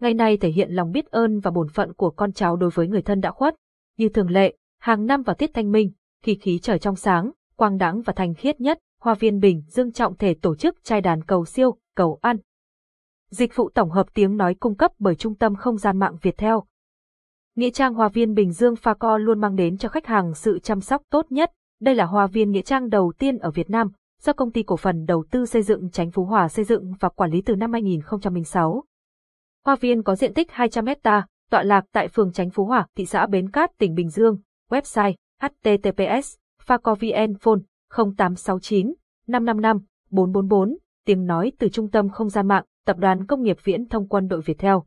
ngày này thể hiện lòng biết ơn và bổn phận của con cháu đối với người thân đã khuất. Như thường lệ, hàng năm vào Tiết Thanh Minh, khi khí trời trong sáng, quang đãng và thanh khiết nhất, Hoa viên Bình Dương trọng thể tổ chức trai đàn cầu siêu, cầu ăn. Dịch vụ tổng hợp tiếng nói cung cấp bởi Trung tâm Không gian mạng Việt Theo. Nghĩa trang Hoa viên Bình Dương Pha Co luôn mang đến cho khách hàng sự chăm sóc tốt nhất. Đây là hoa viên nghĩa trang đầu tiên ở Việt Nam, do công ty cổ phần đầu tư xây dựng tránh Phú Hòa xây dựng và quản lý từ năm 2006. Hoa viên có diện tích 200 hecta, tọa lạc tại phường Chánh Phú Hòa, thị xã Bến Cát, tỉnh Bình Dương. Website https phacovn phone 0869 555 444 tiếng nói từ trung tâm không gian mạng, tập đoàn công nghiệp viễn thông quân đội Việt Theo.